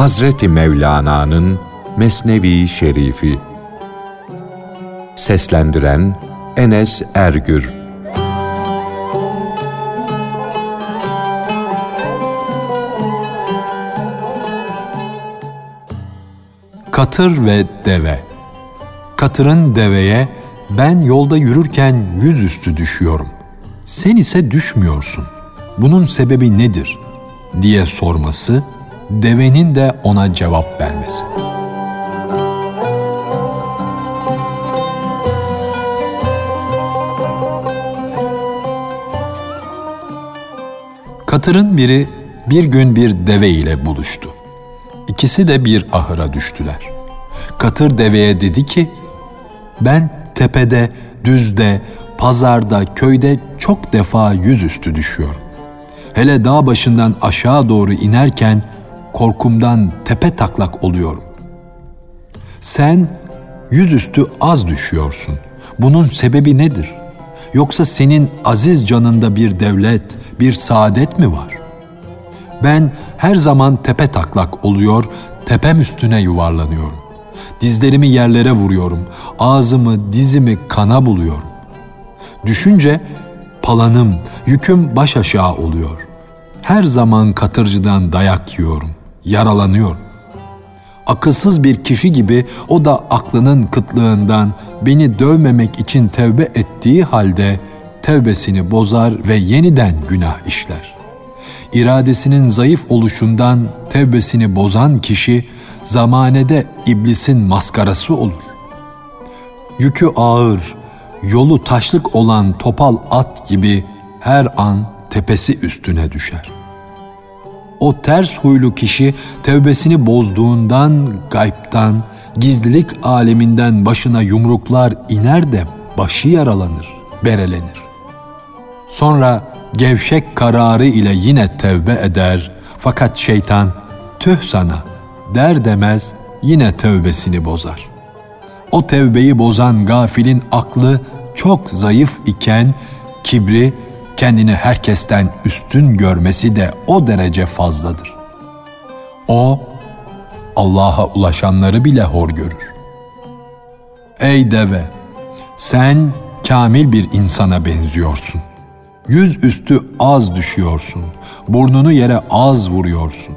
Hazreti Mevlana'nın Mesnevi Şerifi Seslendiren Enes Ergür Katır ve Deve Katırın deveye ben yolda yürürken yüzüstü düşüyorum. Sen ise düşmüyorsun. Bunun sebebi nedir? diye sorması, devenin de ona cevap vermesi. Katırın biri bir gün bir deve ile buluştu. İkisi de bir ahıra düştüler. Katır deveye dedi ki, ben tepede, düzde, pazarda, köyde çok defa yüzüstü düşüyorum. Hele dağ başından aşağı doğru inerken korkumdan tepe taklak oluyorum. Sen yüzüstü az düşüyorsun. Bunun sebebi nedir? Yoksa senin aziz canında bir devlet, bir saadet mi var? Ben her zaman tepe taklak oluyor, tepem üstüne yuvarlanıyorum. Dizlerimi yerlere vuruyorum, ağzımı, dizimi kana buluyorum. Düşünce palanım, yüküm baş aşağı oluyor. Her zaman katırcıdan dayak yiyorum, yaralanıyorum. Akılsız bir kişi gibi o da aklının kıtlığından beni dövmemek için tevbe ettiği halde tevbesini bozar ve yeniden günah işler. İradesinin zayıf oluşundan tevbesini bozan kişi zamanede iblisin maskarası olur. Yükü ağır, yolu taşlık olan topal at gibi her an tepesi üstüne düşer. O ters huylu kişi tevbesini bozduğundan gaybtan, gizlilik aleminden başına yumruklar iner de başı yaralanır, berelenir. Sonra gevşek kararı ile yine tevbe eder fakat şeytan tüh sana der demez yine tevbesini bozar. O tevbeyi bozan gafilin aklı çok zayıf iken kibri kendini herkesten üstün görmesi de o derece fazladır. O Allah'a ulaşanları bile hor görür. Ey deve, sen kamil bir insana benziyorsun. Yüz üstü az düşüyorsun, burnunu yere az vuruyorsun.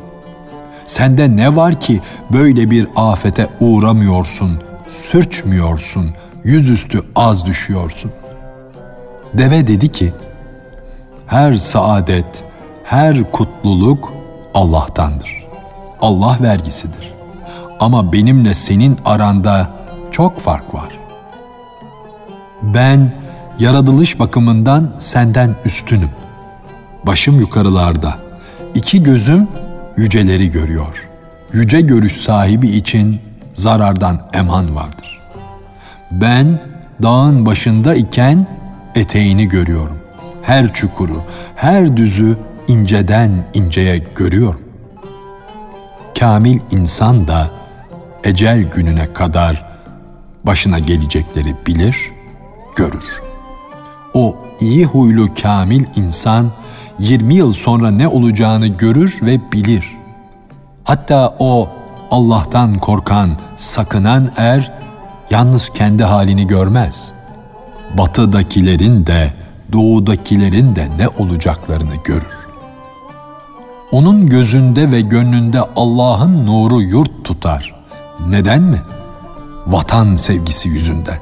Sende ne var ki böyle bir afete uğramıyorsun, sürçmüyorsun, yüzüstü az düşüyorsun. Deve dedi ki, her saadet, her kutluluk Allah'tandır. Allah vergisidir. Ama benimle senin aranda çok fark var. Ben yaratılış bakımından senden üstünüm. Başım yukarılarda. İki gözüm yüceleri görüyor. Yüce görüş sahibi için zarardan eman vardır. Ben dağın başında iken eteğini görüyorum her çukuru, her düzü inceden inceye görüyorum. Kamil insan da ecel gününe kadar başına gelecekleri bilir, görür. O iyi huylu kamil insan 20 yıl sonra ne olacağını görür ve bilir. Hatta o Allah'tan korkan, sakınan er yalnız kendi halini görmez. Batıdakilerin de doğudakilerin de ne olacaklarını görür. Onun gözünde ve gönlünde Allah'ın nuru yurt tutar. Neden mi? Vatan sevgisi yüzünden.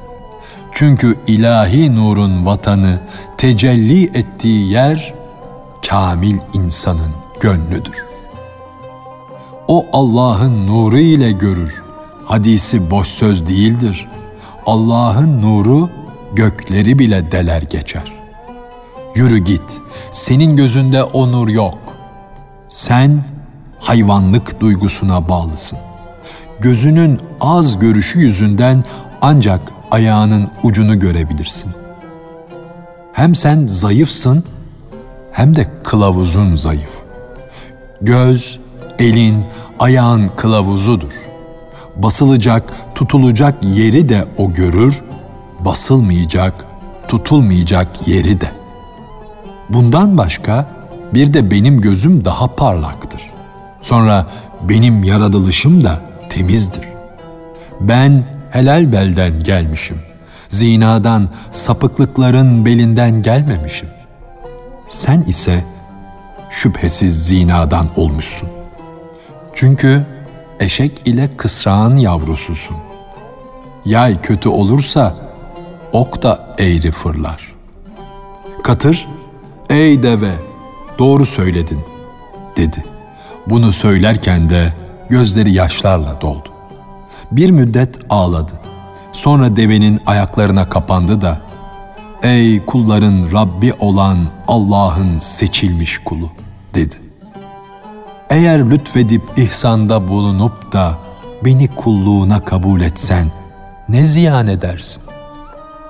Çünkü ilahi nurun vatanı tecelli ettiği yer kamil insanın gönlüdür. O Allah'ın nuru ile görür. Hadisi boş söz değildir. Allah'ın nuru gökleri bile deler geçer. Yürü git. Senin gözünde o nur yok. Sen hayvanlık duygusuna bağlısın. Gözünün az görüşü yüzünden ancak ayağının ucunu görebilirsin. Hem sen zayıfsın hem de kılavuzun zayıf. Göz, elin, ayağın kılavuzudur. Basılacak, tutulacak yeri de o görür, basılmayacak, tutulmayacak yeri de.'' Bundan başka bir de benim gözüm daha parlaktır. Sonra benim yaratılışım da temizdir. Ben helal belden gelmişim. Zinadan, sapıklıkların belinden gelmemişim. Sen ise şüphesiz zinadan olmuşsun. Çünkü eşek ile kısrağın yavrususun. Yay kötü olursa ok da eğri fırlar. Katır, ey deve doğru söyledin dedi. Bunu söylerken de gözleri yaşlarla doldu. Bir müddet ağladı. Sonra devenin ayaklarına kapandı da Ey kulların Rabbi olan Allah'ın seçilmiş kulu dedi. Eğer lütfedip ihsanda bulunup da beni kulluğuna kabul etsen ne ziyan edersin?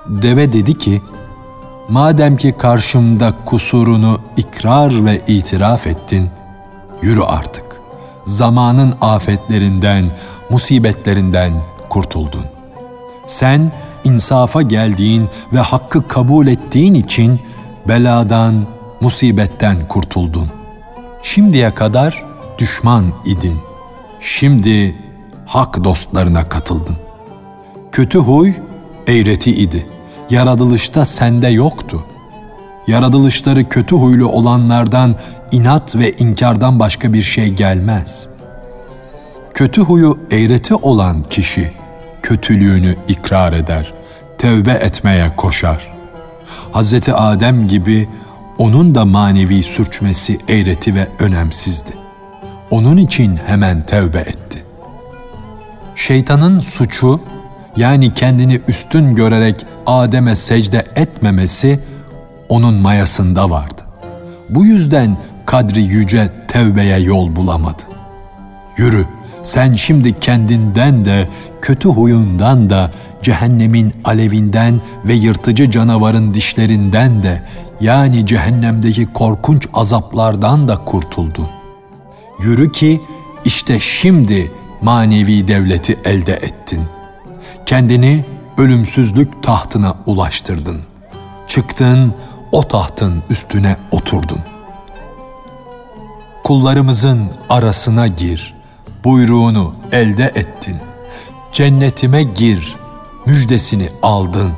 Deve dedi ki, madem ki karşımda kusurunu ikrar ve itiraf ettin, yürü artık. Zamanın afetlerinden, musibetlerinden kurtuldun. Sen insafa geldiğin ve hakkı kabul ettiğin için beladan, musibetten kurtuldun. Şimdiye kadar düşman idin. Şimdi hak dostlarına katıldın. Kötü huy eğreti idi. Yaratılışta sende yoktu. Yaratılışları kötü huylu olanlardan inat ve inkardan başka bir şey gelmez. Kötü huyu eğreti olan kişi kötülüğünü ikrar eder, tevbe etmeye koşar. Hazreti Adem gibi onun da manevi sürçmesi eğreti ve önemsizdi. Onun için hemen tevbe etti. Şeytanın suçu yani kendini üstün görerek Adem'e secde etmemesi onun mayasında vardı. Bu yüzden kadri yüce tevbeye yol bulamadı. Yürü, sen şimdi kendinden de, kötü huyundan da, cehennemin alevinden ve yırtıcı canavarın dişlerinden de, yani cehennemdeki korkunç azaplardan da kurtuldun. Yürü ki işte şimdi manevi devleti elde ettin. Kendini ölümsüzlük tahtına ulaştırdın. Çıktın, o tahtın üstüne oturdun. Kullarımızın arasına gir, buyruğunu elde ettin. Cennetime gir, müjdesini aldın.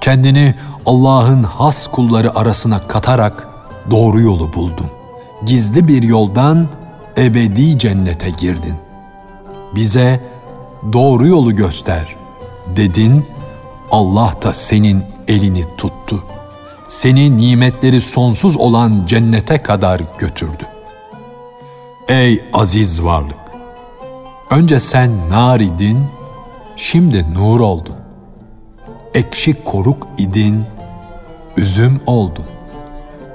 Kendini Allah'ın has kulları arasına katarak doğru yolu buldun. Gizli bir yoldan ebedi cennete girdin. Bize doğru yolu göster dedin. Allah da senin elini tuttu. Seni nimetleri sonsuz olan cennete kadar götürdü. Ey aziz varlık! Önce sen nar idin, şimdi nur oldun. Ekşi koruk idin, üzüm oldun.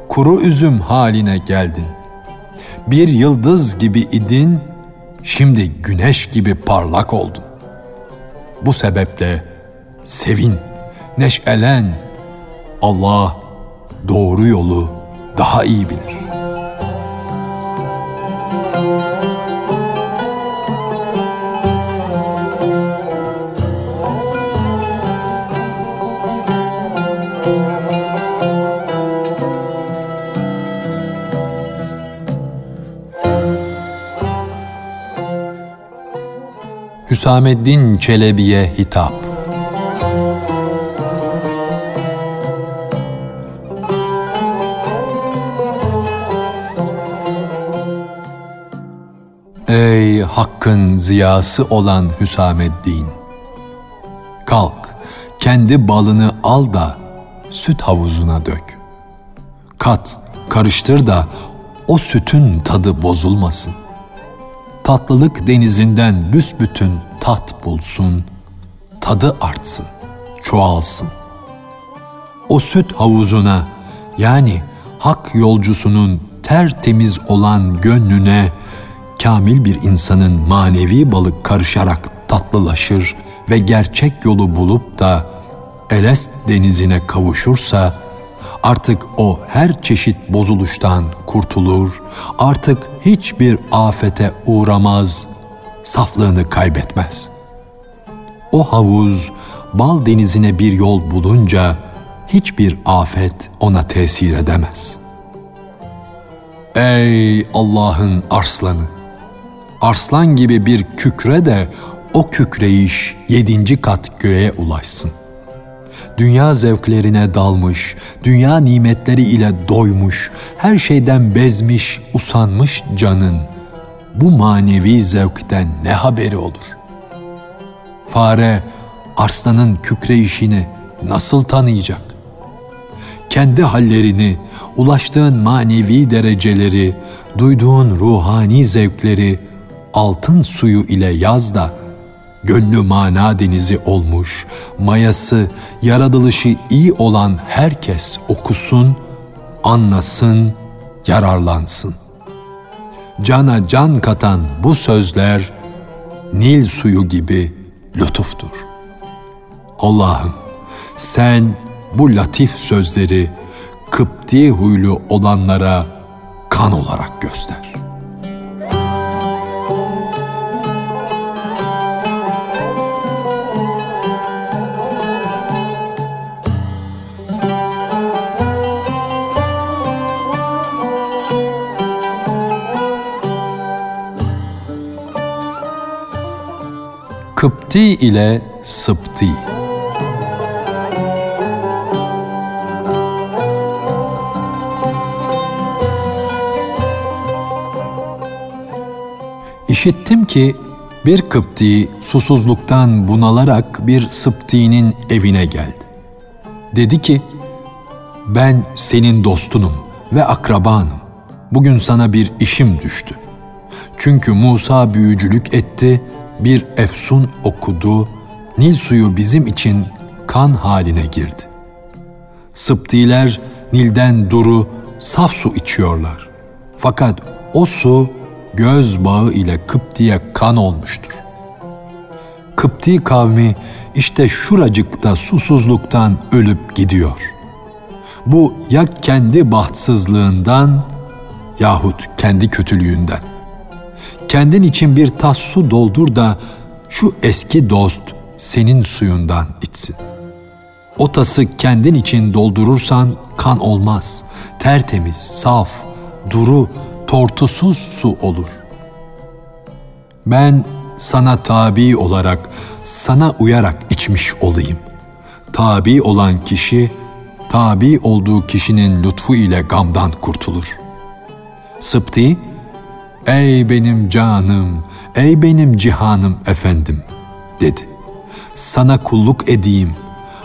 Kuru üzüm haline geldin. Bir yıldız gibi idin, şimdi güneş gibi parlak oldun. Bu sebeple sevin, neşelen. Allah doğru yolu daha iyi bilir. Hüsameddin Çelebi'ye hitap Ey hakkın ziyası olan Hüsameddin! Kalk, kendi balını al da süt havuzuna dök. Kat, karıştır da o sütün tadı bozulmasın. Tatlılık denizinden büsbütün tat bulsun, tadı artsın, çoğalsın. O süt havuzuna yani hak yolcusunun tertemiz olan gönlüne kamil bir insanın manevi balık karışarak tatlılaşır ve gerçek yolu bulup da Elest denizine kavuşursa artık o her çeşit bozuluştan kurtulur, artık hiçbir afete uğramaz, saflığını kaybetmez. O havuz bal denizine bir yol bulunca hiçbir afet ona tesir edemez. Ey Allah'ın arslanı! Arslan gibi bir kükre de o kükreyiş yedinci kat göğe ulaşsın. Dünya zevklerine dalmış, dünya nimetleri ile doymuş, her şeyden bezmiş, usanmış canın bu manevi zevkten ne haberi olur? Fare arslanın kükreyişini nasıl tanıyacak? Kendi hallerini, ulaştığın manevi dereceleri, duyduğun ruhani zevkleri altın suyu ile yaz da gönlü mana denizi olmuş, mayası, yaratılışı iyi olan herkes okusun, anlasın, yararlansın. Cana can katan bu sözler Nil suyu gibi lütuftur. Allah'ım sen bu latif sözleri Kıpti huylu olanlara kan olarak göster. Kıpti ile Sıpti İşittim ki bir Kıpti susuzluktan bunalarak bir Sıpti'nin evine geldi. Dedi ki, ben senin dostunum ve akrabanım. Bugün sana bir işim düştü. Çünkü Musa büyücülük etti, bir efsun okudu, Nil suyu bizim için kan haline girdi. Sıptiler Nil'den duru, saf su içiyorlar. Fakat o su göz bağı ile Kıpti'ye kan olmuştur. Kıpti kavmi işte şuracıkta susuzluktan ölüp gidiyor. Bu ya kendi bahtsızlığından yahut kendi kötülüğünden. Kendin için bir tas su doldur da şu eski dost senin suyundan içsin. O tası kendin için doldurursan kan olmaz. Tertemiz, saf, duru, tortusuz su olur. Ben sana tabi olarak, sana uyarak içmiş olayım. Tabi olan kişi, tabi olduğu kişinin lütfu ile gamdan kurtulur. Sıpti, ey benim canım, ey benim cihanım efendim, dedi. Sana kulluk edeyim,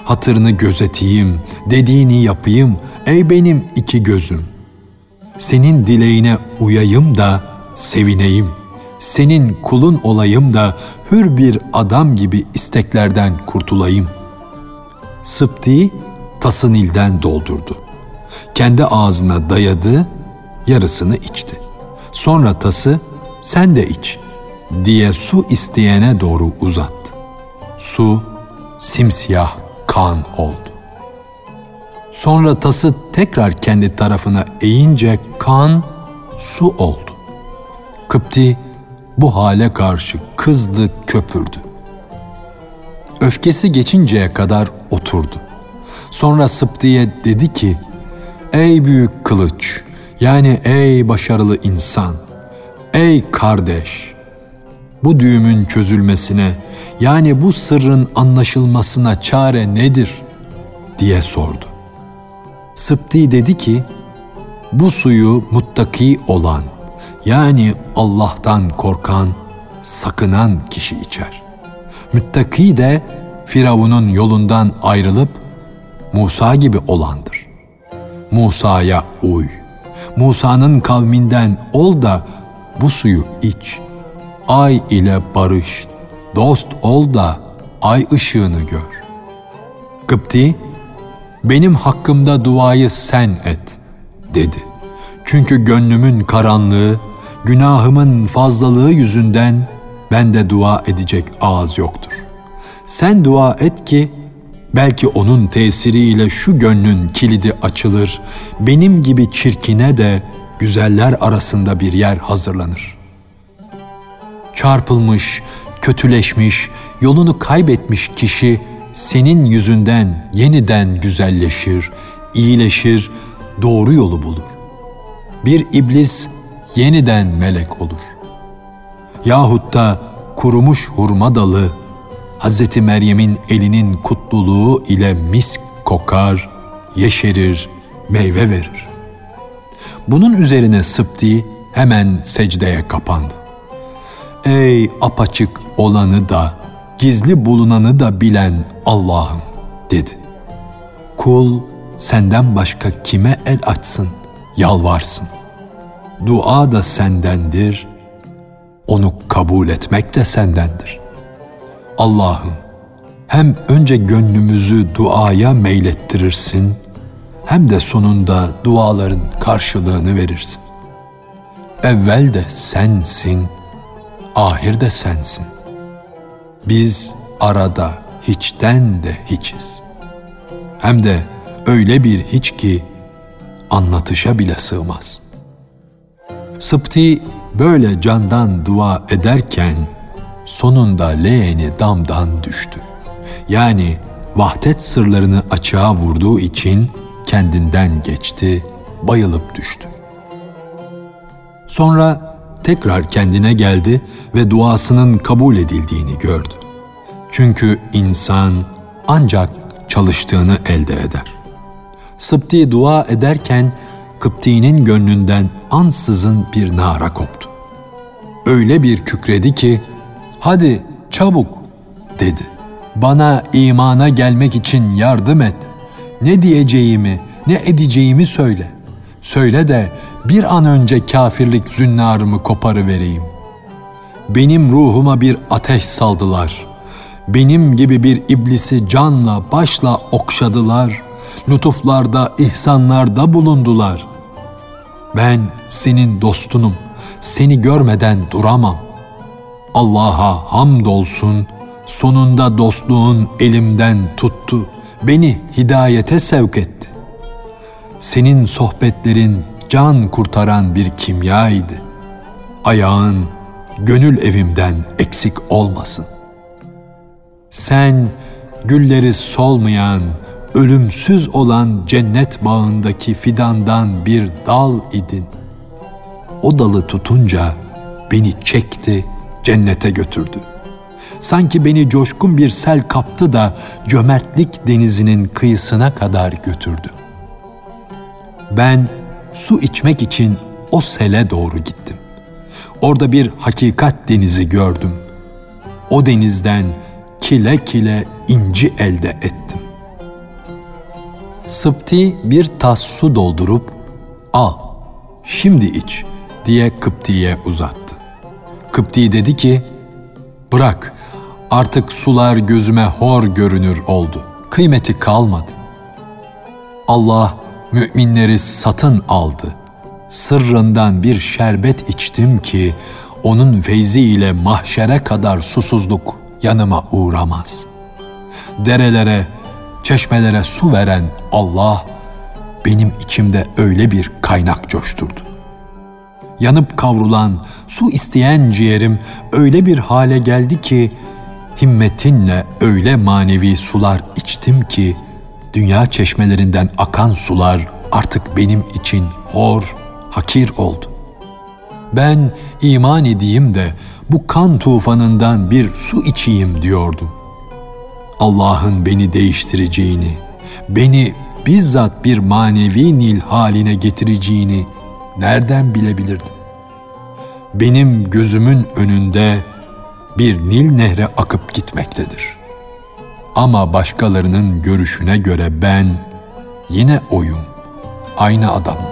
hatırını gözeteyim, dediğini yapayım, ey benim iki gözüm senin dileğine uyayım da sevineyim. Senin kulun olayım da hür bir adam gibi isteklerden kurtulayım. Sıpti tası Nil'den doldurdu. Kendi ağzına dayadı, yarısını içti. Sonra tası sen de iç diye su isteyene doğru uzattı. Su simsiyah kan oldu. Sonra tası tekrar kendi tarafına eğince kan su oldu. Kıpti bu hale karşı kızdı, köpürdü. Öfkesi geçinceye kadar oturdu. Sonra Sıpti'ye dedi ki, Ey büyük kılıç, yani ey başarılı insan, ey kardeş, bu düğümün çözülmesine, yani bu sırrın anlaşılmasına çare nedir? diye sordu. Sıpti dedi ki, bu suyu muttaki olan, yani Allah'tan korkan, sakınan kişi içer. Müttaki de Firavun'un yolundan ayrılıp Musa gibi olandır. Musa'ya uy. Musa'nın kavminden ol da bu suyu iç. Ay ile barış. Dost ol da ay ışığını gör. Kıpti benim hakkımda duayı sen et dedi. Çünkü gönlümün karanlığı, günahımın fazlalığı yüzünden bende dua edecek ağız yoktur. Sen dua et ki belki onun tesiriyle şu gönlün kilidi açılır, benim gibi çirkine de güzeller arasında bir yer hazırlanır. Çarpılmış, kötüleşmiş, yolunu kaybetmiş kişi senin yüzünden yeniden güzelleşir, iyileşir, doğru yolu bulur. bir iblis yeniden melek olur. Yahut da kurumuş hurma dalı Hz. Meryem'in elinin kutluluğu ile misk kokar, yeşerir, meyve verir. Bunun üzerine Sıpti hemen secdeye kapandı. Ey apaçık olanı da, gizli bulunanı da bilen Allah'ım dedi. Kul senden başka kime el açsın, yalvarsın. Dua da sendendir, onu kabul etmek de sendendir. Allah'ım hem önce gönlümüzü duaya meylettirirsin, hem de sonunda duaların karşılığını verirsin. Evvel de sensin, ahir de sensin. Biz arada hiçten de hiçiz. Hem de öyle bir hiç ki anlatışa bile sığmaz. Sıpti böyle candan dua ederken sonunda leğeni damdan düştü. Yani vahdet sırlarını açığa vurduğu için kendinden geçti, bayılıp düştü. Sonra tekrar kendine geldi ve duasının kabul edildiğini gördü. Çünkü insan ancak çalıştığını elde eder. Sıpti dua ederken Kıpti'nin gönlünden ansızın bir nara koptu. Öyle bir kükredi ki, hadi çabuk dedi. Bana imana gelmek için yardım et. Ne diyeceğimi, ne edeceğimi söyle. Söyle de bir an önce kafirlik zünnarımı koparı vereyim. Benim ruhuma bir ateş saldılar. Benim gibi bir iblisi canla başla okşadılar. Lütuflarda, ihsanlarda bulundular. Ben senin dostunum. Seni görmeden duramam. Allah'a hamdolsun. Sonunda dostluğun elimden tuttu. Beni hidayete sevk etti. Senin sohbetlerin can kurtaran bir kimyaydı. Ayağın gönül evimden eksik olmasın. Sen gülleri solmayan, ölümsüz olan cennet bağındaki fidandan bir dal idin. O dalı tutunca beni çekti, cennete götürdü. Sanki beni coşkun bir sel kaptı da cömertlik denizinin kıyısına kadar götürdü. Ben su içmek için o sele doğru gittim. Orada bir hakikat denizi gördüm. O denizden kile kile inci elde ettim. Sıpti bir tas su doldurup al, şimdi iç diye Kıpti'ye uzattı. Kıpti dedi ki, bırak artık sular gözüme hor görünür oldu. Kıymeti kalmadı. Allah müminleri satın aldı. Sırrından bir şerbet içtim ki onun feyzi ile mahşere kadar susuzluk yanıma uğramaz. Derelere, çeşmelere su veren Allah benim içimde öyle bir kaynak coşturdu. Yanıp kavrulan, su isteyen ciğerim öyle bir hale geldi ki himmetinle öyle manevi sular içtim ki dünya çeşmelerinden akan sular artık benim için hor, hakir oldu. Ben iman edeyim de bu kan tufanından bir su içeyim diyordum. Allah'ın beni değiştireceğini, beni bizzat bir manevi nil haline getireceğini nereden bilebilirdim? Benim gözümün önünde bir Nil nehre akıp gitmektedir.'' Ama başkalarının görüşüne göre ben yine oyum, aynı adam.